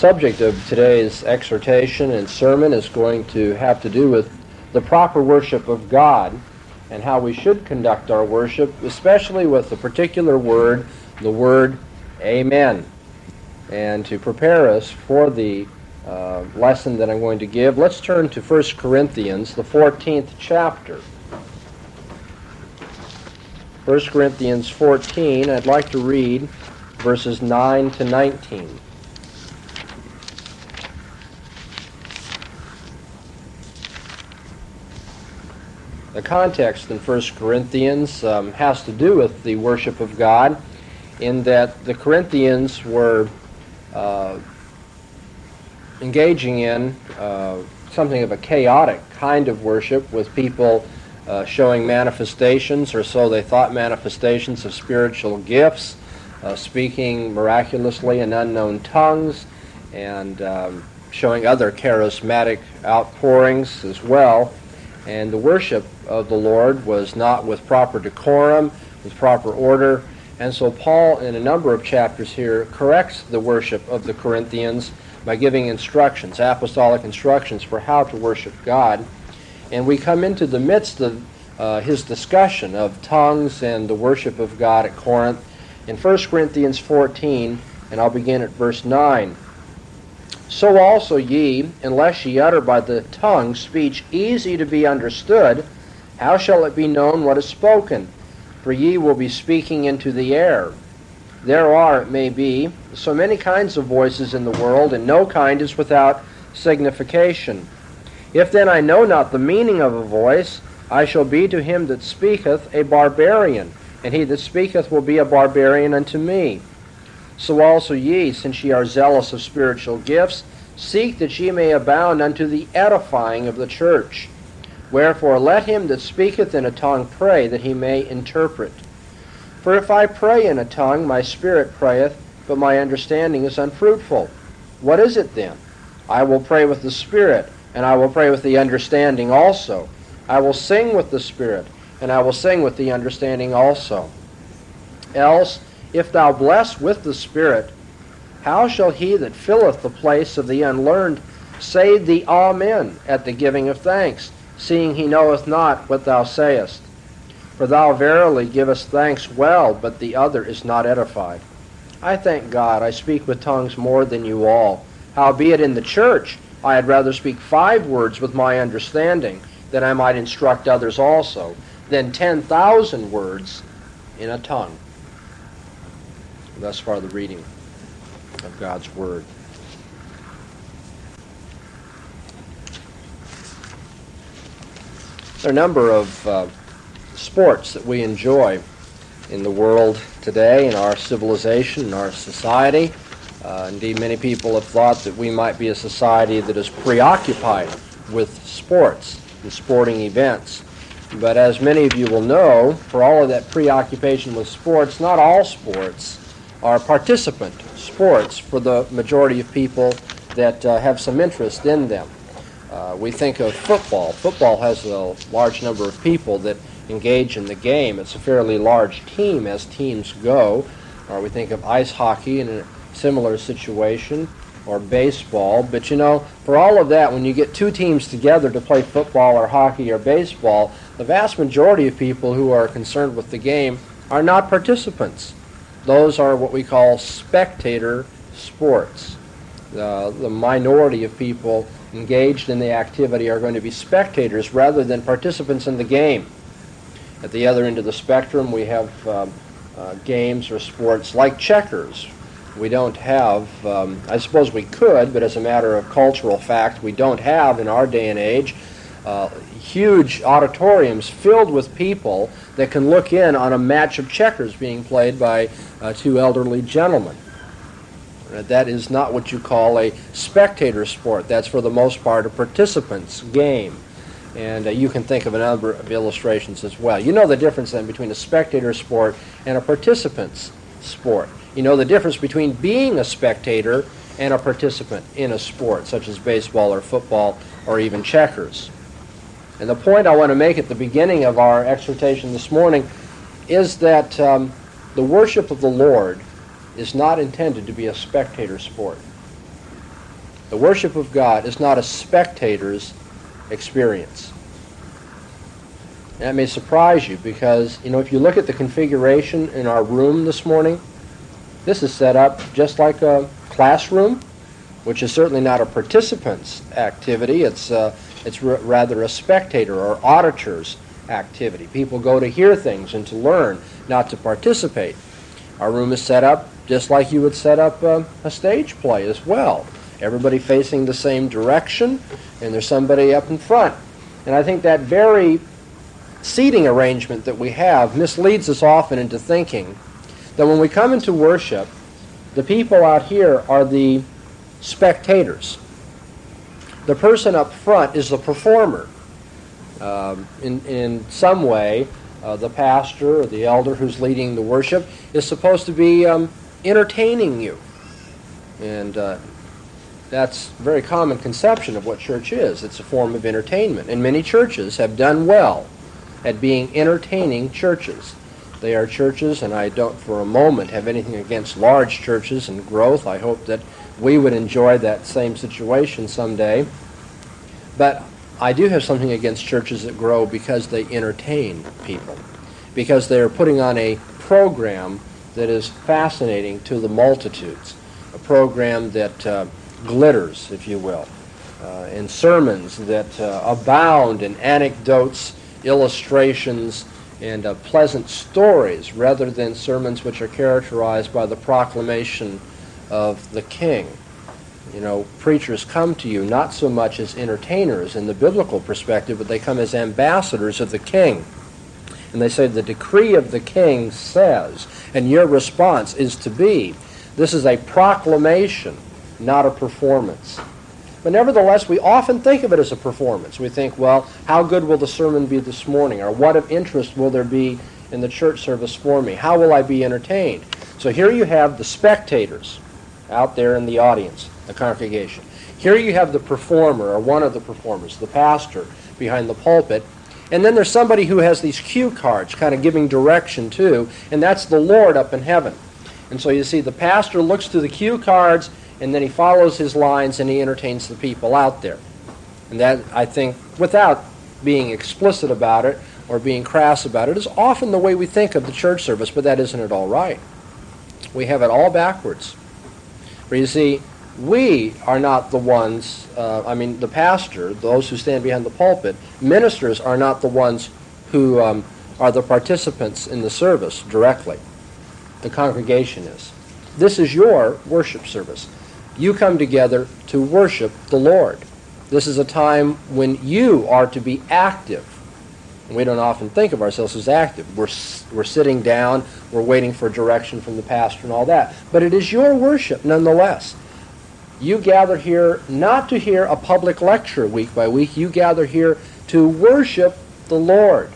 subject of today's exhortation and sermon is going to have to do with the proper worship of God and how we should conduct our worship, especially with the particular word, the word Amen. And to prepare us for the uh, lesson that I'm going to give, let's turn to 1 Corinthians, the 14th chapter. 1 Corinthians 14, I'd like to read verses 9 to 19. Context in 1 Corinthians um, has to do with the worship of God, in that the Corinthians were uh, engaging in uh, something of a chaotic kind of worship with people uh, showing manifestations, or so they thought, manifestations of spiritual gifts, uh, speaking miraculously in unknown tongues, and um, showing other charismatic outpourings as well. And the worship of the Lord was not with proper decorum, with proper order. And so Paul, in a number of chapters here, corrects the worship of the Corinthians by giving instructions, apostolic instructions for how to worship God. And we come into the midst of uh, his discussion of tongues and the worship of God at Corinth in 1 Corinthians 14, and I'll begin at verse 9. So also ye, unless ye utter by the tongue speech easy to be understood, how shall it be known what is spoken? For ye will be speaking into the air. There are, it may be, so many kinds of voices in the world, and no kind is without signification. If then I know not the meaning of a voice, I shall be to him that speaketh a barbarian, and he that speaketh will be a barbarian unto me. So also ye, since ye are zealous of spiritual gifts, seek that ye may abound unto the edifying of the church. Wherefore let him that speaketh in a tongue pray that he may interpret. For if I pray in a tongue, my spirit prayeth, but my understanding is unfruitful. What is it then? I will pray with the spirit, and I will pray with the understanding also. I will sing with the spirit, and I will sing with the understanding also. Else, if thou bless with the Spirit, how shall he that filleth the place of the unlearned say the Amen at the giving of thanks, seeing he knoweth not what thou sayest? For thou verily givest thanks well, but the other is not edified. I thank God I speak with tongues more than you all. Howbeit in the church I had rather speak five words with my understanding, that I might instruct others also, than ten thousand words in a tongue. Thus far, the reading of God's Word. There are a number of uh, sports that we enjoy in the world today, in our civilization, in our society. Uh, indeed, many people have thought that we might be a society that is preoccupied with sports and sporting events. But as many of you will know, for all of that preoccupation with sports, not all sports are participant sports for the majority of people that uh, have some interest in them. Uh, we think of football. Football has a large number of people that engage in the game. It's a fairly large team as teams go. Or we think of ice hockey in a similar situation, or baseball. But you know, for all of that, when you get two teams together to play football or hockey or baseball, the vast majority of people who are concerned with the game are not participants. Those are what we call spectator sports. Uh, the minority of people engaged in the activity are going to be spectators rather than participants in the game. At the other end of the spectrum, we have um, uh, games or sports like checkers. We don't have, um, I suppose we could, but as a matter of cultural fact, we don't have in our day and age uh, huge auditoriums filled with people that can look in on a match of checkers being played by uh, two elderly gentlemen. Uh, that is not what you call a spectator sport. That's for the most part a participant's game. And uh, you can think of a number of illustrations as well. You know the difference then between a spectator sport and a participant's sport. You know the difference between being a spectator and a participant in a sport, such as baseball or football or even checkers. And the point I want to make at the beginning of our exhortation this morning is that um, the worship of the Lord is not intended to be a spectator sport. The worship of God is not a spectator's experience. That may surprise you because, you know, if you look at the configuration in our room this morning, this is set up just like a classroom, which is certainly not a participant's activity. It's, uh, it's rather a spectator or auditor's activity. People go to hear things and to learn, not to participate. Our room is set up just like you would set up uh, a stage play as well. Everybody facing the same direction, and there's somebody up in front. And I think that very seating arrangement that we have misleads us often into thinking that when we come into worship, the people out here are the spectators. The person up front is the performer. Um, in, in some way, uh, the pastor or the elder who's leading the worship is supposed to be um, entertaining you. And uh, that's a very common conception of what church is. It's a form of entertainment. And many churches have done well at being entertaining churches. They are churches, and I don't for a moment have anything against large churches and growth. I hope that we would enjoy that same situation someday. But I do have something against churches that grow because they entertain people, because they are putting on a program that is fascinating to the multitudes, a program that uh, glitters, if you will, uh, and sermons that uh, abound in anecdotes illustrations and uh, pleasant stories rather than sermons which are characterized by the proclamation of the king. You know, preachers come to you not so much as entertainers in the biblical perspective, but they come as ambassadors of the king. And they say, the decree of the king says, and your response is to be. This is a proclamation, not a performance. But nevertheless, we often think of it as a performance. We think, well, how good will the sermon be this morning? Or what of interest will there be in the church service for me? How will I be entertained? So here you have the spectators out there in the audience, the congregation. Here you have the performer, or one of the performers, the pastor behind the pulpit. And then there's somebody who has these cue cards, kind of giving direction too, and that's the Lord up in heaven. And so you see, the pastor looks through the cue cards and then he follows his lines and he entertains the people out there. And that, I think, without being explicit about it or being crass about it, is often the way we think of the church service, but that isn't at all right. We have it all backwards. For you see, we are not the ones, uh, I mean, the pastor, those who stand behind the pulpit, ministers are not the ones who um, are the participants in the service directly. The congregation is. This is your worship service you come together to worship the Lord. This is a time when you are to be active. And we don't often think of ourselves as active. We're, we're sitting down, we're waiting for direction from the pastor and all that. But it is your worship nonetheless. You gather here not to hear a public lecture week by week, you gather here to worship the Lord.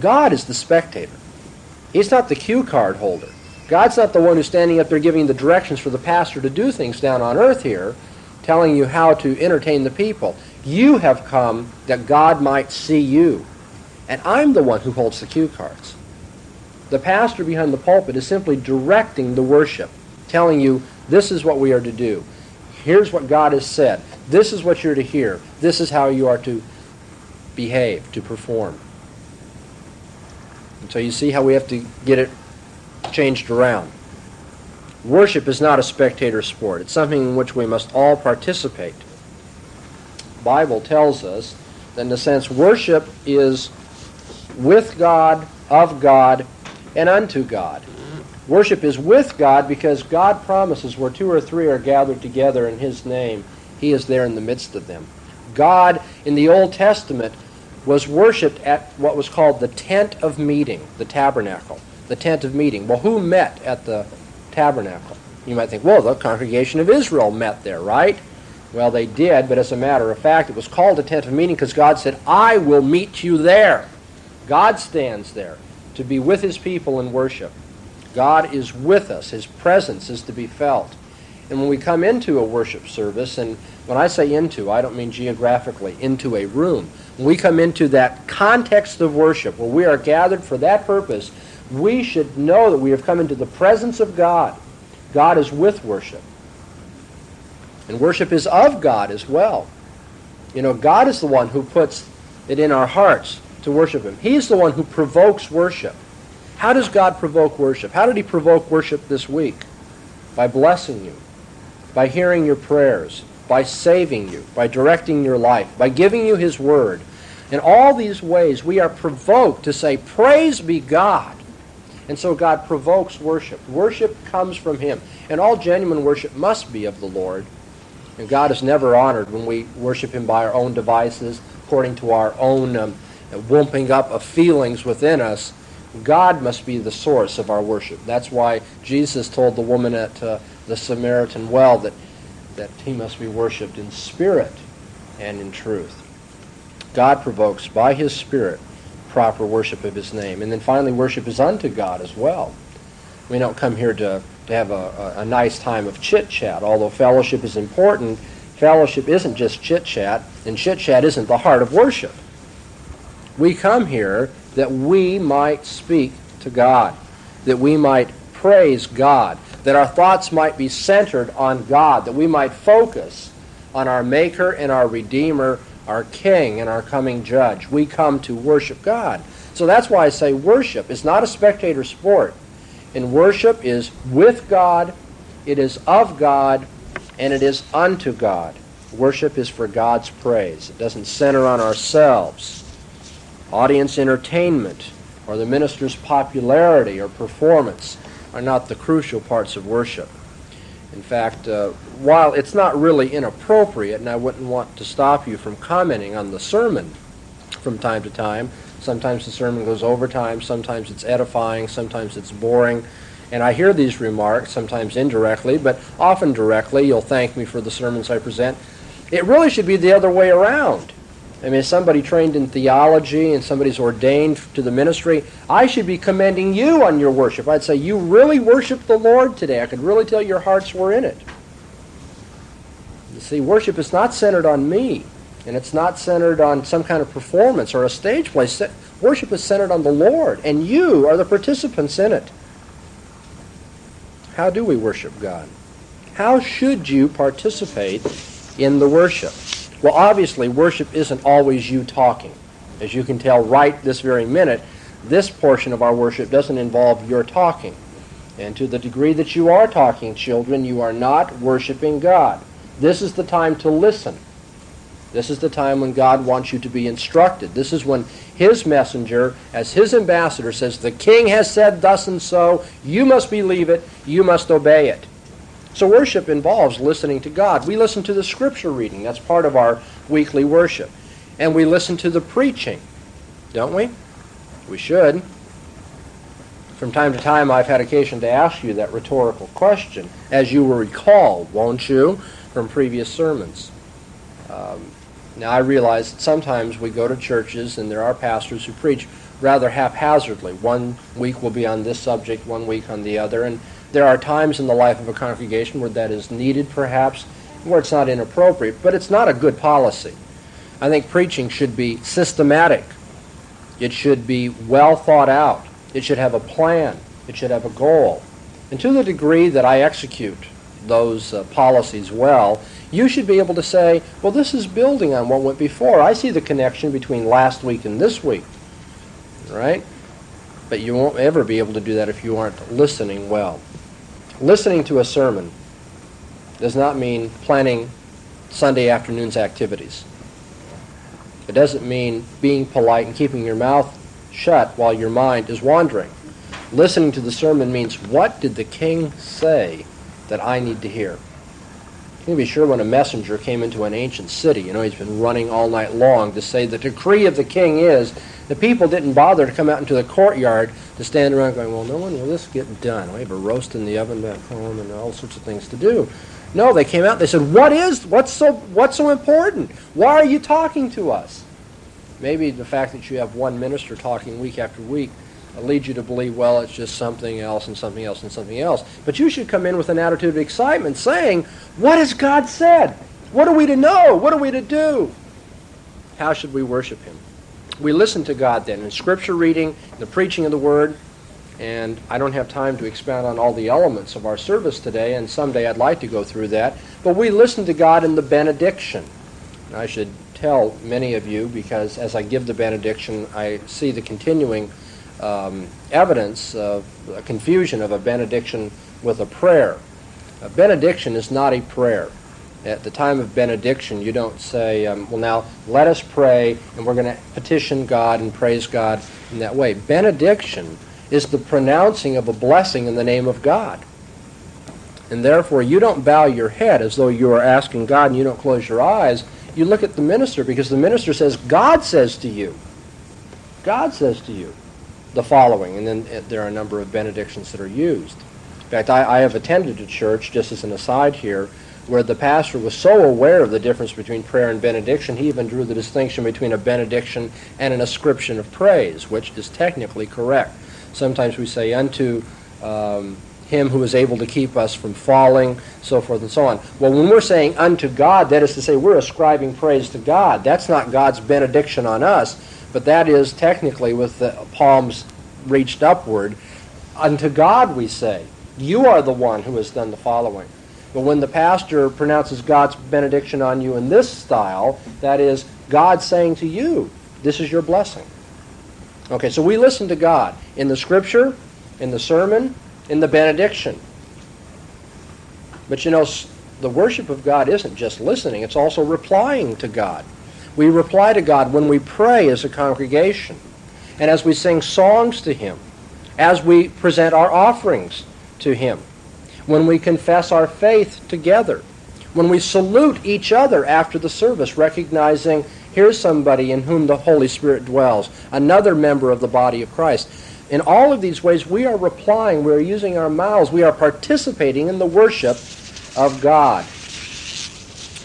God is the spectator. He's not the cue card holder. God's not the one who's standing up there giving the directions for the pastor to do things down on earth here, telling you how to entertain the people. You have come that God might see you. And I'm the one who holds the cue cards. The pastor behind the pulpit is simply directing the worship, telling you this is what we are to do. Here's what God has said. This is what you're to hear. This is how you are to behave, to perform. And so you see how we have to get it changed around. Worship is not a spectator sport. It's something in which we must all participate. Bible tells us in the sense worship is with God, of God, and unto God. Worship is with God because God promises where two or three are gathered together in His name, He is there in the midst of them. God in the Old Testament was worshipped at what was called the tent of meeting, the tabernacle the tent of meeting. Well, who met at the tabernacle? You might think, well, the congregation of Israel met there, right? Well, they did, but as a matter of fact, it was called a tent of meeting because God said, I will meet you there. God stands there to be with his people in worship. God is with us. His presence is to be felt. And when we come into a worship service, and when I say into, I don't mean geographically, into a room. When we come into that context of worship where we are gathered for that purpose, we should know that we have come into the presence of God. God is with worship. And worship is of God as well. You know, God is the one who puts it in our hearts to worship Him. He's the one who provokes worship. How does God provoke worship? How did He provoke worship this week? By blessing you, by hearing your prayers, by saving you, by directing your life, by giving you His Word. In all these ways, we are provoked to say, Praise be God. And so God provokes worship. Worship comes from Him. And all genuine worship must be of the Lord. And God is never honored when we worship Him by our own devices, according to our own um, up of feelings within us. God must be the source of our worship. That's why Jesus told the woman at uh, the Samaritan well that, that he must be worshipped in spirit and in truth. God provokes by his spirit proper worship of his name. And then finally, worship is unto God as well. We don't come here to, to have a, a, a nice time of chit chat, although fellowship is important. Fellowship isn't just chit chat, and chit chat isn't the heart of worship. We come here that we might speak to God, that we might praise God, that our thoughts might be centered on God, that we might focus on our Maker and our Redeemer our King and our coming Judge. We come to worship God. So that's why I say worship is not a spectator sport. And worship is with God, it is of God, and it is unto God. Worship is for God's praise. It doesn't center on ourselves. Audience entertainment or the minister's popularity or performance are not the crucial parts of worship. In fact, uh, while it's not really inappropriate, and I wouldn't want to stop you from commenting on the sermon from time to time, sometimes the sermon goes over time, sometimes it's edifying, sometimes it's boring. And I hear these remarks, sometimes indirectly, but often directly. You'll thank me for the sermons I present. It really should be the other way around. I mean, somebody trained in theology and somebody's ordained to the ministry, I should be commending you on your worship. I'd say, You really worship the Lord today. I could really tell your hearts were in it. You see, worship is not centered on me, and it's not centered on some kind of performance or a stage play. Worship is centered on the Lord, and you are the participants in it. How do we worship God? How should you participate in the worship? Well, obviously, worship isn't always you talking. As you can tell right this very minute, this portion of our worship doesn't involve your talking. And to the degree that you are talking, children, you are not worshiping God. This is the time to listen. This is the time when God wants you to be instructed. This is when his messenger, as his ambassador, says, The king has said thus and so. You must believe it. You must obey it. So worship involves listening to God. We listen to the scripture reading. That's part of our weekly worship. And we listen to the preaching, don't we? We should. From time to time, I've had occasion to ask you that rhetorical question, as you will recall, won't you, from previous sermons. Um, now, I realize that sometimes we go to churches and there are pastors who preach rather haphazardly. One week will be on this subject, one week on the other, and there are times in the life of a congregation where that is needed, perhaps, where it's not inappropriate, but it's not a good policy. I think preaching should be systematic. It should be well thought out. It should have a plan. It should have a goal. And to the degree that I execute those uh, policies well, you should be able to say, well, this is building on what went before. I see the connection between last week and this week. Right? But you won't ever be able to do that if you aren't listening well. Listening to a sermon does not mean planning Sunday afternoon's activities. It doesn't mean being polite and keeping your mouth shut while your mind is wandering. Listening to the sermon means what did the king say that I need to hear? You can be sure when a messenger came into an ancient city, you know, he's been running all night long to say the decree of the king is the people didn't bother to come out into the courtyard to stand around going, well, no one will this get done? We have a roast in the oven back home and all sorts of things to do. No, they came out. They said, "What is? What's so? What's so important? Why are you talking to us?" Maybe the fact that you have one minister talking week after week leads you to believe, well, it's just something else and something else and something else. But you should come in with an attitude of excitement, saying, "What has God said? What are we to know? What are we to do? How should we worship Him?" We listen to God then in scripture reading, the preaching of the word, And I don't have time to expound on all the elements of our service today, and someday I'd like to go through that. But we listen to God in the benediction. I should tell many of you, because as I give the benediction, I see the continuing um, evidence of a confusion of a benediction with a prayer. A benediction is not a prayer. At the time of benediction, you don't say, um, well, now let us pray, and we're going to petition God and praise God in that way. Benediction is the pronouncing of a blessing in the name of God. And therefore, you don't bow your head as though you are asking God and you don't close your eyes. You look at the minister because the minister says, God says to you. God says to you the following. And then uh, there are a number of benedictions that are used. In fact, I, I have attended a church, just as an aside here, where the pastor was so aware of the difference between prayer and benediction, he even drew the distinction between a benediction and an ascription of praise, which is technically correct. Sometimes we say, unto um, him who is able to keep us from falling, so forth and so on. Well, when we're saying unto God, that is to say we're ascribing praise to God. That's not God's benediction on us, but that is technically with the palms reached upward. Unto God we say, You are the one who has done the following. But when the pastor pronounces God's benediction on you in this style, that is God saying to you, This is your blessing. Okay, so we listen to God in the scripture, in the sermon, in the benediction. But you know, the worship of God isn't just listening, it's also replying to God. We reply to God when we pray as a congregation, and as we sing songs to Him, as we present our offerings to Him, when we confess our faith together, when we salute each other after the service, recognizing Here's somebody in whom the Holy Spirit dwells, another member of the body of Christ. In all of these ways, we are replying, we are using our mouths, we are participating in the worship of God.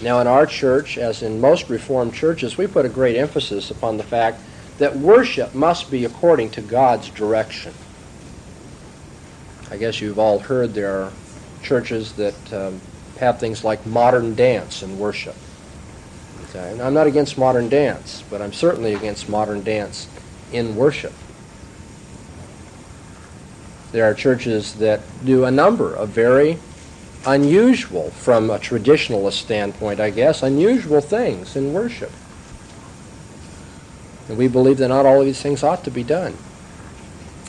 Now, in our church, as in most Reformed churches, we put a great emphasis upon the fact that worship must be according to God's direction. I guess you've all heard there are churches that um, have things like modern dance and worship. And I'm not against modern dance, but I'm certainly against modern dance in worship. There are churches that do a number of very unusual, from a traditionalist standpoint, I guess, unusual things in worship. And we believe that not all of these things ought to be done.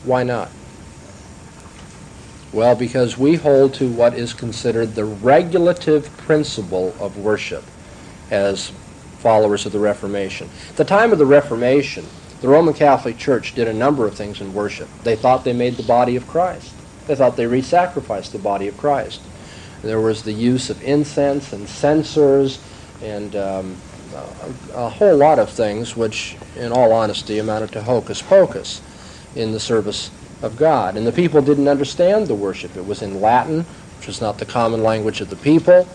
Why not? Well, because we hold to what is considered the regulative principle of worship as followers of the Reformation. At the time of the Reformation, the Roman Catholic Church did a number of things in worship. They thought they made the body of Christ. They thought they re-sacrificed the body of Christ. There was the use of incense and censers and um, a, a whole lot of things which, in all honesty, amounted to hocus pocus in the service of God. And the people didn't understand the worship. It was in Latin, which was not the common language of the people.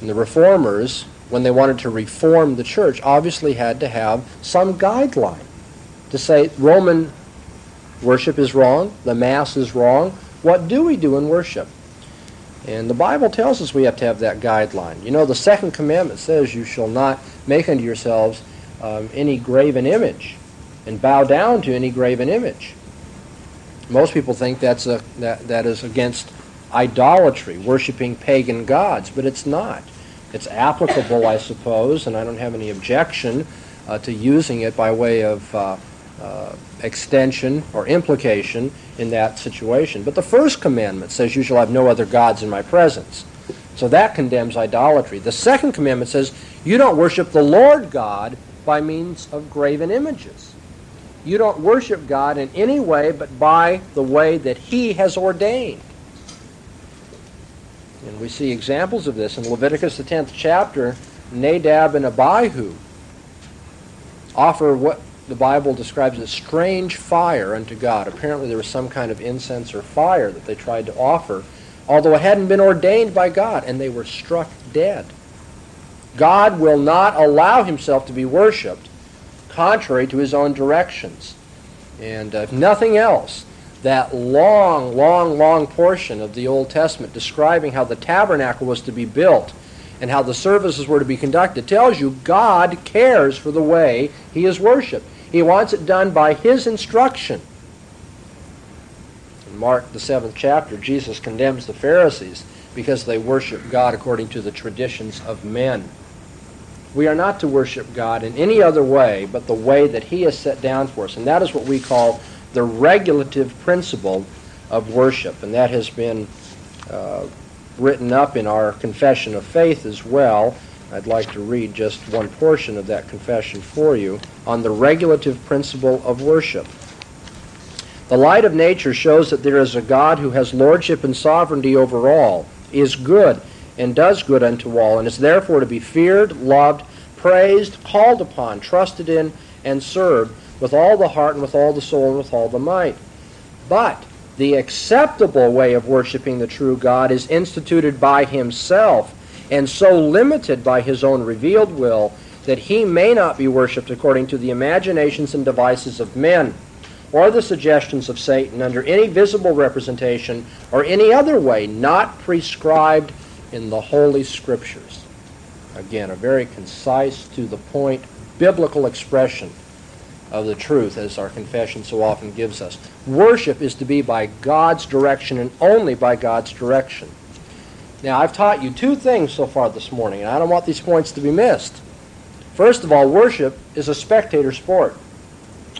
And the reformers when they wanted to reform the church, obviously had to have some guideline to say Roman worship is wrong, the Mass is wrong. What do we do in worship? And the Bible tells us we have to have that guideline. You know, the second commandment says, You shall not make unto yourselves um, any graven image and bow down to any graven image. Most people think that's a, that, that is against idolatry, worshiping pagan gods, but it's not. It's applicable, I suppose, and I don't have any objection uh, to using it by way of uh, uh, extension or implication in that situation. But the first commandment says, You shall have no other gods in my presence. So that condemns idolatry. The second commandment says, You don't worship the Lord God by means of graven images. You don't worship God in any way but by the way that He has ordained. And we see examples of this in Leviticus, the 10th chapter. Nadab and Abihu offer what the Bible describes as strange fire unto God. Apparently, there was some kind of incense or fire that they tried to offer, although it hadn't been ordained by God, and they were struck dead. God will not allow himself to be worshiped contrary to his own directions. And uh, if nothing else, that long, long, long portion of the Old Testament describing how the tabernacle was to be built and how the services were to be conducted tells you God cares for the way he is worshiped. He wants it done by his instruction. In Mark, the seventh chapter, Jesus condemns the Pharisees because they worship God according to the traditions of men. We are not to worship God in any other way but the way that He has set down for us. And that is what we call the regulative principle of worship. And that has been uh, written up in our confession of faith as well. I'd like to read just one portion of that confession for you on the regulative principle of worship. The light of nature shows that there is a God who has lordship and sovereignty over all, is good, and does good unto all, and is therefore to be feared, loved, praised, called upon, trusted in, and served with all the heart and with all the soul and with all the might. But the acceptable way of worshiping the true God is instituted by himself and so limited by his own revealed will that he may not be worshipped according to the imaginations and devices of men or the suggestions of Satan under any visible representation or any other way not prescribed in the Holy Scriptures. Again, a very concise, to the point, biblical expression of the truth, as our confession so often gives us. Worship is to be by God's direction and only by God's direction. Now, I've taught you two things so far this morning, and I don't want these points to be missed. First of all, worship is a spectator sport.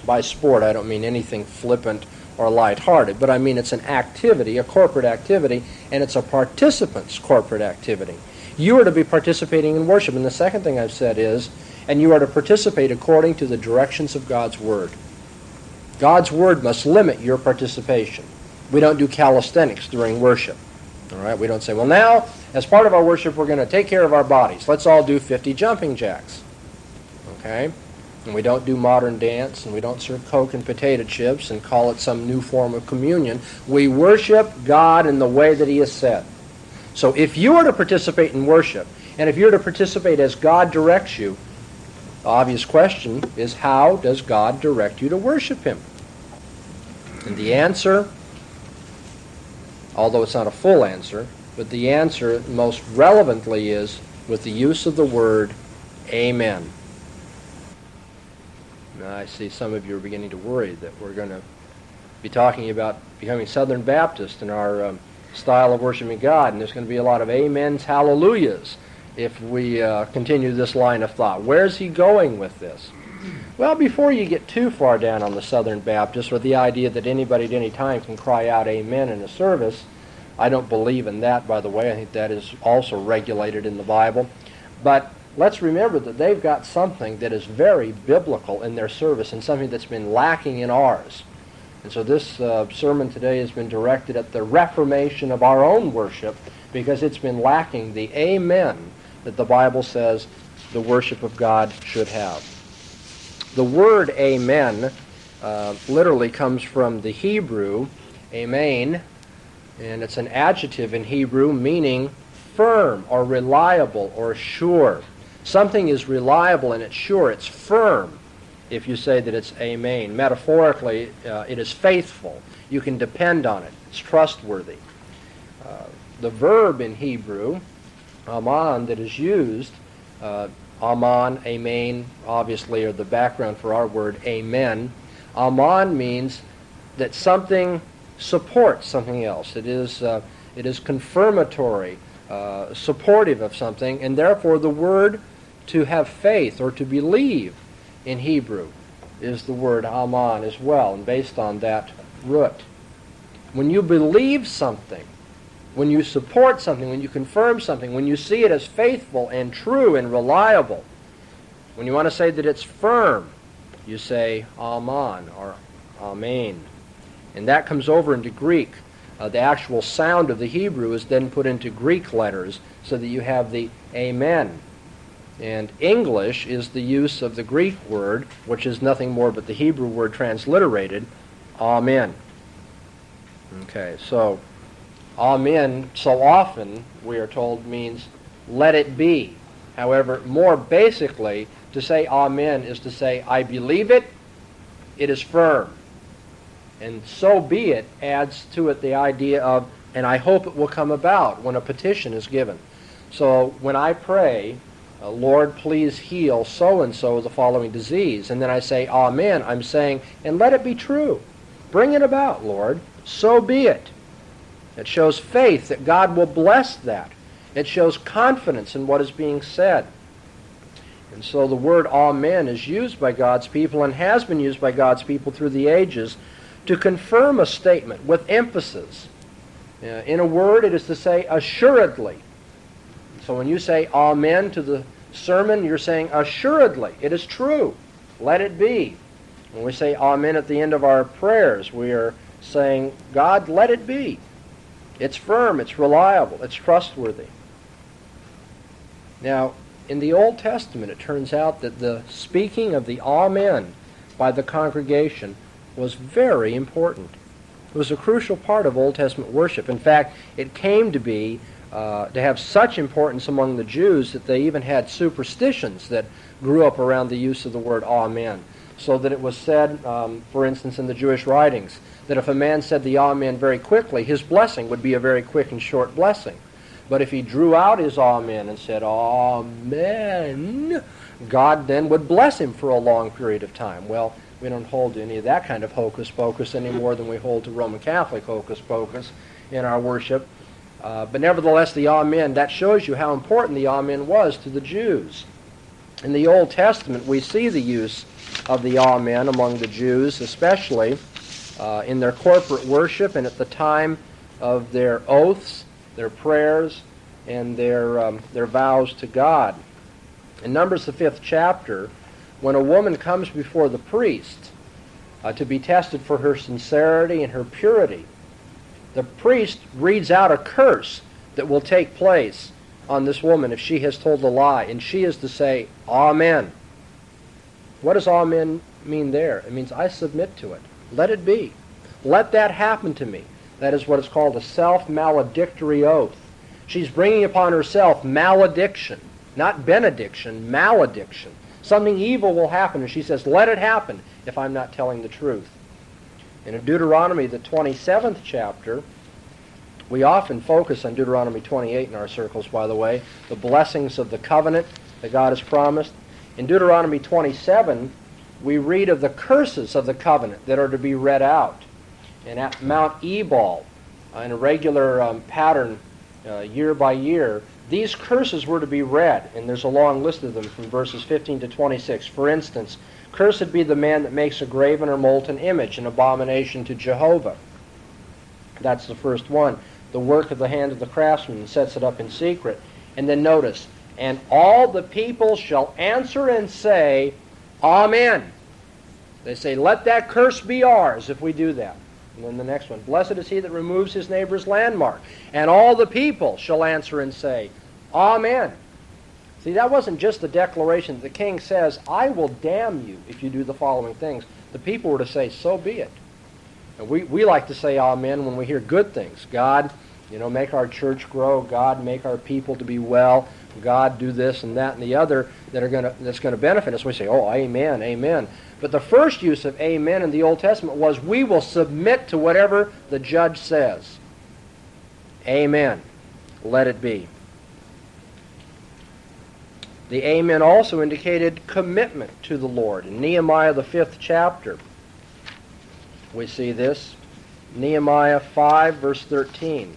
By sport, I don't mean anything flippant or lighthearted, but I mean it's an activity, a corporate activity, and it's a participant's corporate activity. You are to be participating in worship. And the second thing I've said is, and you are to participate according to the directions of God's Word. God's Word must limit your participation. We don't do calisthenics during worship. All right, we don't say, well, now, as part of our worship, we're going to take care of our bodies. Let's all do 50 jumping jacks. Okay? And we don't do modern dance, and we don't serve Coke and potato chips and call it some new form of communion. We worship God in the way that He has said. So if you are to participate in worship, and if you're to participate as God directs you, the obvious question is how does God direct you to worship Him? And the answer although it's not a full answer, but the answer most relevantly is with the use of the word amen. Now, I see some of you are beginning to worry that we're going to be talking about becoming Southern Baptist in our um, style of worshiping God, and there's going to be a lot of amens, hallelujahs if we uh, continue this line of thought. Where's he going with this? Well, before you get too far down on the Southern Baptist with the idea that anybody at any time can cry out amen in a service, I don't believe in that, by the way. I think that is also regulated in the Bible. But let's remember that they've got something that is very biblical in their service and something that's been lacking in ours. And so this uh, sermon today has been directed at the reformation of our own worship because it's been lacking the amen that the Bible says the worship of God should have. The word amen uh, literally comes from the Hebrew amen, and it's an adjective in Hebrew meaning firm or reliable or sure. Something is reliable and it's sure, it's firm if you say that it's amen. Metaphorically, uh, it is faithful. You can depend on it, it's trustworthy. Uh, the verb in Hebrew, aman, that is used uh, Aman, Amen, obviously, are the background for our word Amen. Aman means that something supports something else. It is, uh, it is confirmatory, uh, supportive of something, and therefore the word to have faith or to believe in Hebrew is the word Aman as well, and based on that root. When you believe something, when you support something, when you confirm something, when you see it as faithful and true and reliable, when you want to say that it's firm, you say Aman or Amen. And that comes over into Greek. Uh, the actual sound of the Hebrew is then put into Greek letters so that you have the Amen. And English is the use of the Greek word, which is nothing more but the Hebrew word transliterated, Amen. Okay, so Amen, so often, we are told, means let it be. However, more basically, to say Amen is to say, I believe it, it is firm. And so be it adds to it the idea of, and I hope it will come about when a petition is given. So when I pray, uh, Lord, please heal so and so of the following disease, and then I say, Amen, I'm saying, and let it be true. Bring it about, Lord. so be it. It shows faith that God will bless that. It shows confidence in what is being said. And so the word Amen is used by God's people and has been used by God's people through the ages to confirm a statement with emphasis. In a word, it is to say assuredly. So when you say Amen to the sermon, you're saying assuredly. It is true. Let it be. When we say Amen at the end of our prayers, we are saying, God, let it be. It's firm, it's reliable, it's trustworthy. Now, in the Old Testament, it turns out that the speaking of the Amen by the congregation was very important. It was a crucial part of Old Testament worship. In fact, it came to be uh, to have such importance among the Jews that they even had superstitions that grew up around the use of the word Amen. So that it was said, um, for instance, in the Jewish writings, that if a man said the Amen very quickly, his blessing would be a very quick and short blessing. But if he drew out his Amen and said, Amen, God then would bless him for a long period of time. Well, we don't hold to any of that kind of hocus pocus any more than we hold to Roman Catholic hocus pocus in our worship. Uh, but nevertheless, the Amen, that shows you how important the Amen was to the Jews. In the Old Testament, we see the use of the Amen among the Jews, especially uh, in their corporate worship and at the time of their oaths, their prayers, and their, um, their vows to God. In Numbers, the fifth chapter, when a woman comes before the priest uh, to be tested for her sincerity and her purity, the priest reads out a curse that will take place on this woman if she has told a lie, and she is to say, Amen. What does Amen mean there? It means I submit to it. Let it be. Let that happen to me. That is what is called a self-maledictory oath. She's bringing upon herself malediction, not benediction, malediction. Something evil will happen, and she says, let it happen if I'm not telling the truth. And in Deuteronomy, the 27th chapter, we often focus on Deuteronomy 28 in our circles, by the way, the blessings of the covenant that God has promised. In Deuteronomy 27, we read of the curses of the covenant that are to be read out. And at Mount Ebal, uh, in a regular um, pattern uh, year by year, these curses were to be read, and there's a long list of them from verses 15 to 26. For instance, Cursed be the man that makes a graven or molten image, an abomination to Jehovah. That's the first one. The work of the hand of the craftsman sets it up in secret. And then notice, and all the people shall answer and say, Amen. They say, let that curse be ours if we do that. And then the next one, blessed is he that removes his neighbor's landmark. And all the people shall answer and say, Amen. See, that wasn't just the declaration. The king says, I will damn you if you do the following things. The people were to say, so be it. And we, we like to say amen when we hear good things. God, you know, make our church grow. God, make our people to be well. God, do this and that and the other that are gonna, that's going to benefit us. We say, oh, amen, amen. But the first use of amen in the Old Testament was we will submit to whatever the judge says. Amen. Let it be. The amen also indicated commitment to the Lord. In Nehemiah, the fifth chapter, we see this. Nehemiah 5, verse 13.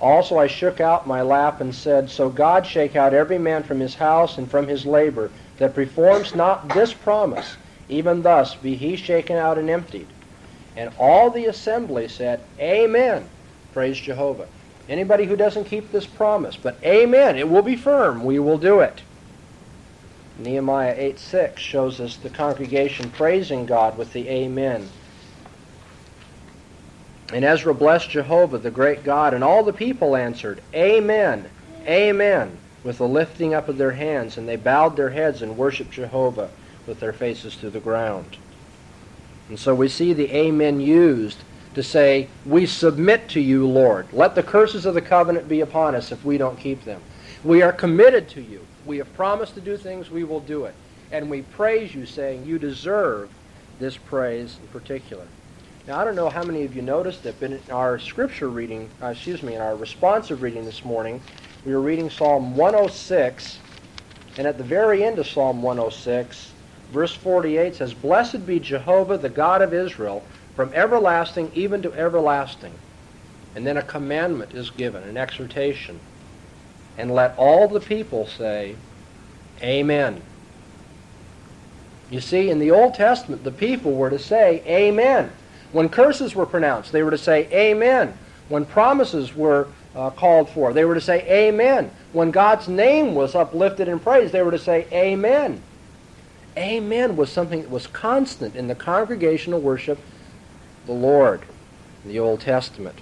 Also I shook out my lap and said, So God shake out every man from his house and from his labor, that performs not this promise. Even thus be he shaken out and emptied. And all the assembly said, Amen. Praise Jehovah. Anybody who doesn't keep this promise, but amen, it will be firm. We will do it. Nehemiah 8 6 shows us the congregation praising God with the amen. And Ezra blessed Jehovah, the great God, and all the people answered, Amen, Amen, with the lifting up of their hands, and they bowed their heads and worshiped Jehovah with their faces to the ground. And so we see the Amen used to say, We submit to you, Lord. Let the curses of the covenant be upon us if we don't keep them. We are committed to you. We have promised to do things, we will do it. And we praise you, saying, You deserve this praise in particular. Now, I don't know how many of you noticed it, but in our scripture reading, uh, excuse me, in our responsive reading this morning, we were reading Psalm 106, and at the very end of Psalm 106, Verse 48 says, Blessed be Jehovah, the God of Israel, from everlasting even to everlasting. And then a commandment is given, an exhortation. And let all the people say, Amen. You see, in the Old Testament, the people were to say, Amen. When curses were pronounced, they were to say, Amen. When promises were uh, called for, they were to say, Amen. When God's name was uplifted and praised, they were to say, Amen. Amen was something that was constant in the congregational worship the Lord in the Old Testament.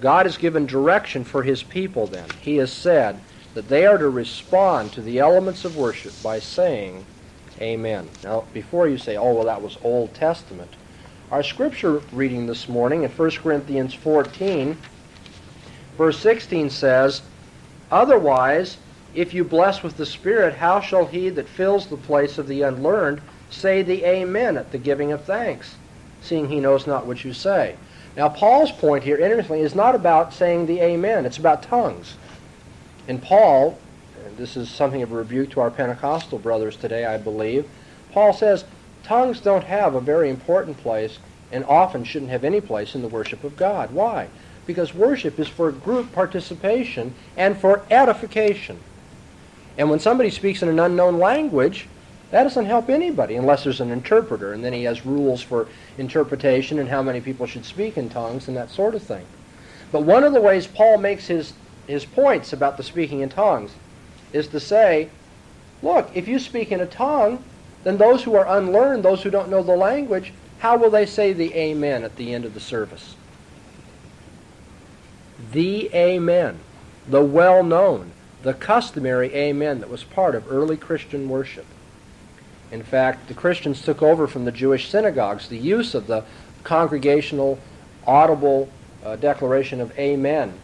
God has given direction for his people then. He has said that they are to respond to the elements of worship by saying, Amen. Now, before you say, oh, well, that was Old Testament, our scripture reading this morning in 1 Corinthians 14, verse 16 says, Otherwise, if you bless with the Spirit, how shall he that fills the place of the unlearned say the Amen at the giving of thanks, seeing he knows not what you say? Now, Paul's point here, interestingly, is not about saying the Amen. It's about tongues. And Paul, and this is something of a rebuke to our Pentecostal brothers today, I believe, Paul says tongues don't have a very important place and often shouldn't have any place in the worship of God. Why? Because worship is for group participation and for edification. And when somebody speaks in an unknown language, that doesn't help anybody unless there's an interpreter, and then he has rules for interpretation and how many people should speak in tongues and that sort of thing. But one of the ways Paul makes his, his points about the speaking in tongues is to say, look, if you speak in a tongue, then those who are unlearned, those who don't know the language, how will they say the amen at the end of the service? The amen, the well known, the customary amen that was part of early Christian worship. In fact, the Christians took over from the Jewish synagogues the use of the congregational audible uh, declaration of amen.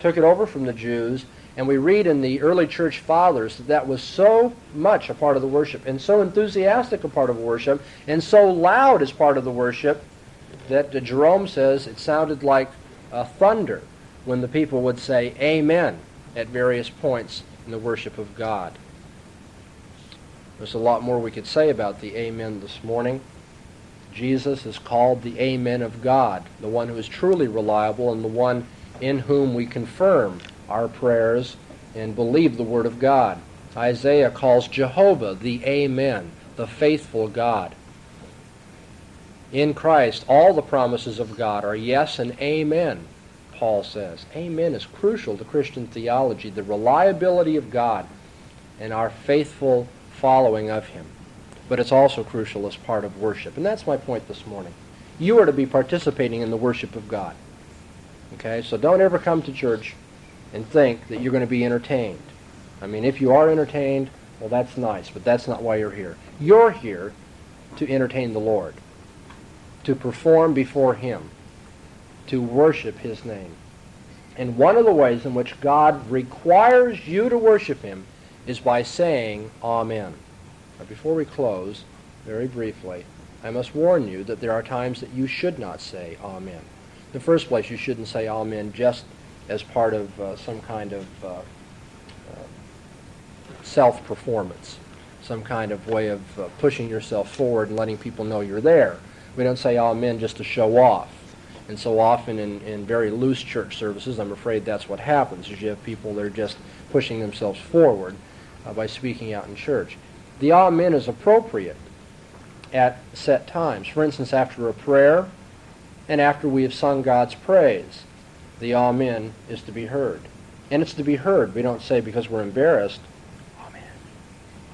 Took it over from the Jews, and we read in the early church fathers that that was so much a part of the worship, and so enthusiastic a part of worship, and so loud as part of the worship that Jerome says it sounded like uh, thunder when the people would say amen at various points in the worship of God. There's a lot more we could say about the Amen this morning. Jesus is called the Amen of God, the one who is truly reliable and the one in whom we confirm our prayers and believe the Word of God. Isaiah calls Jehovah the Amen, the faithful God. In Christ, all the promises of God are yes and amen. Paul says. Amen is crucial to Christian theology, the reliability of God and our faithful following of Him. But it's also crucial as part of worship. And that's my point this morning. You are to be participating in the worship of God. Okay? So don't ever come to church and think that you're going to be entertained. I mean, if you are entertained, well, that's nice, but that's not why you're here. You're here to entertain the Lord, to perform before Him to worship his name. And one of the ways in which God requires you to worship him is by saying Amen. Now, before we close, very briefly, I must warn you that there are times that you should not say Amen. In the first place, you shouldn't say Amen just as part of uh, some kind of uh, uh, self-performance, some kind of way of uh, pushing yourself forward and letting people know you're there. We don't say Amen just to show off. And so often in, in very loose church services, I'm afraid that's what happens, is you have people that are just pushing themselves forward uh, by speaking out in church. The amen is appropriate at set times. For instance, after a prayer and after we have sung God's praise, the amen is to be heard. And it's to be heard. We don't say because we're embarrassed, amen.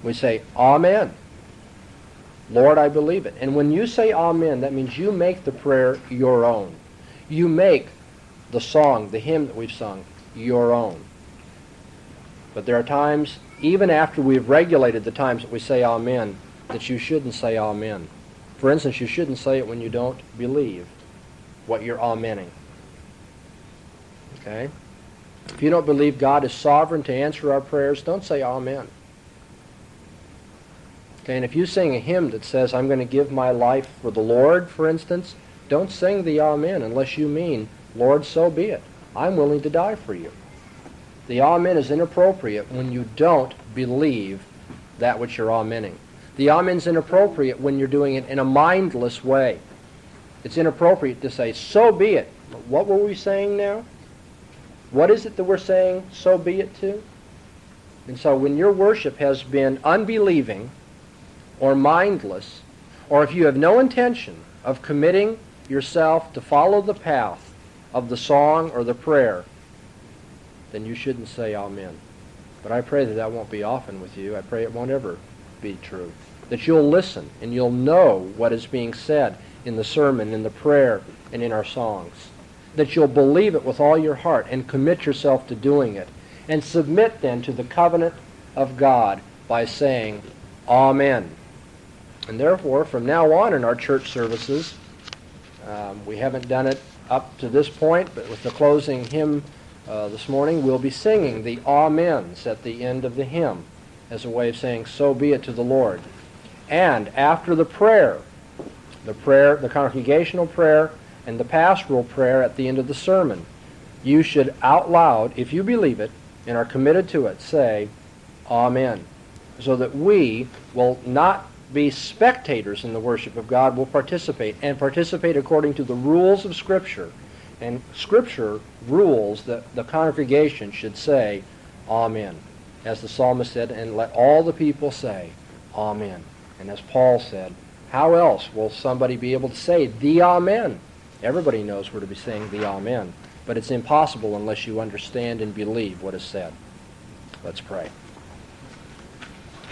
We say, amen. Lord, I believe it. And when you say amen, that means you make the prayer your own you make the song, the hymn that we've sung, your own. But there are times, even after we've regulated the times that we say amen, that you shouldn't say amen. For instance, you shouldn't say it when you don't believe what you're amening. Okay? If you don't believe God is sovereign to answer our prayers, don't say amen. Okay, and if you sing a hymn that says, I'm going to give my life for the Lord, for instance, don't sing the Amen unless you mean, Lord, so be it. I'm willing to die for you. The Amen is inappropriate when you don't believe that which you're amening. The amen's inappropriate when you're doing it in a mindless way. It's inappropriate to say, so be it. What were we saying now? What is it that we're saying, so be it to? And so when your worship has been unbelieving or mindless, or if you have no intention of committing yourself to follow the path of the song or the prayer, then you shouldn't say amen. But I pray that that won't be often with you. I pray it won't ever be true. That you'll listen and you'll know what is being said in the sermon, in the prayer, and in our songs. That you'll believe it with all your heart and commit yourself to doing it. And submit then to the covenant of God by saying, Amen. And therefore, from now on in our church services, um, we haven't done it up to this point, but with the closing hymn uh, this morning, we'll be singing the Amens at the end of the hymn as a way of saying, So be it to the Lord. And after the prayer, the prayer, the congregational prayer, and the pastoral prayer at the end of the sermon, you should out loud, if you believe it and are committed to it, say, Amen. So that we will not be spectators in the worship of God, We'll participate, and participate according to the rules of Scripture. And Scripture rules that the congregation should say, Amen. As the psalmist said, and let all the people say, Amen. And as Paul said, how else will somebody be able to say the Amen? Everybody knows we're to be saying the Amen. But it's impossible unless you understand and believe what is said. Let's pray.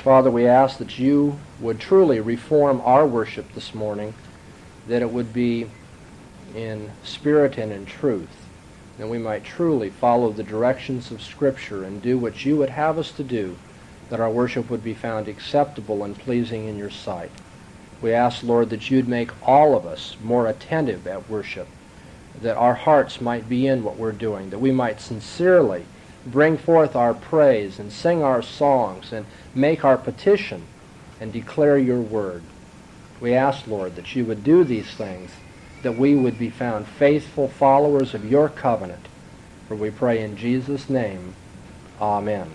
Father, we ask that you would truly reform our worship this morning, that it would be in spirit and in truth, that we might truly follow the directions of Scripture and do what you would have us to do, that our worship would be found acceptable and pleasing in your sight. We ask, Lord, that you'd make all of us more attentive at worship, that our hearts might be in what we're doing, that we might sincerely bring forth our praise and sing our songs and make our petition and declare your word. We ask, Lord, that you would do these things, that we would be found faithful followers of your covenant. For we pray in Jesus' name, amen.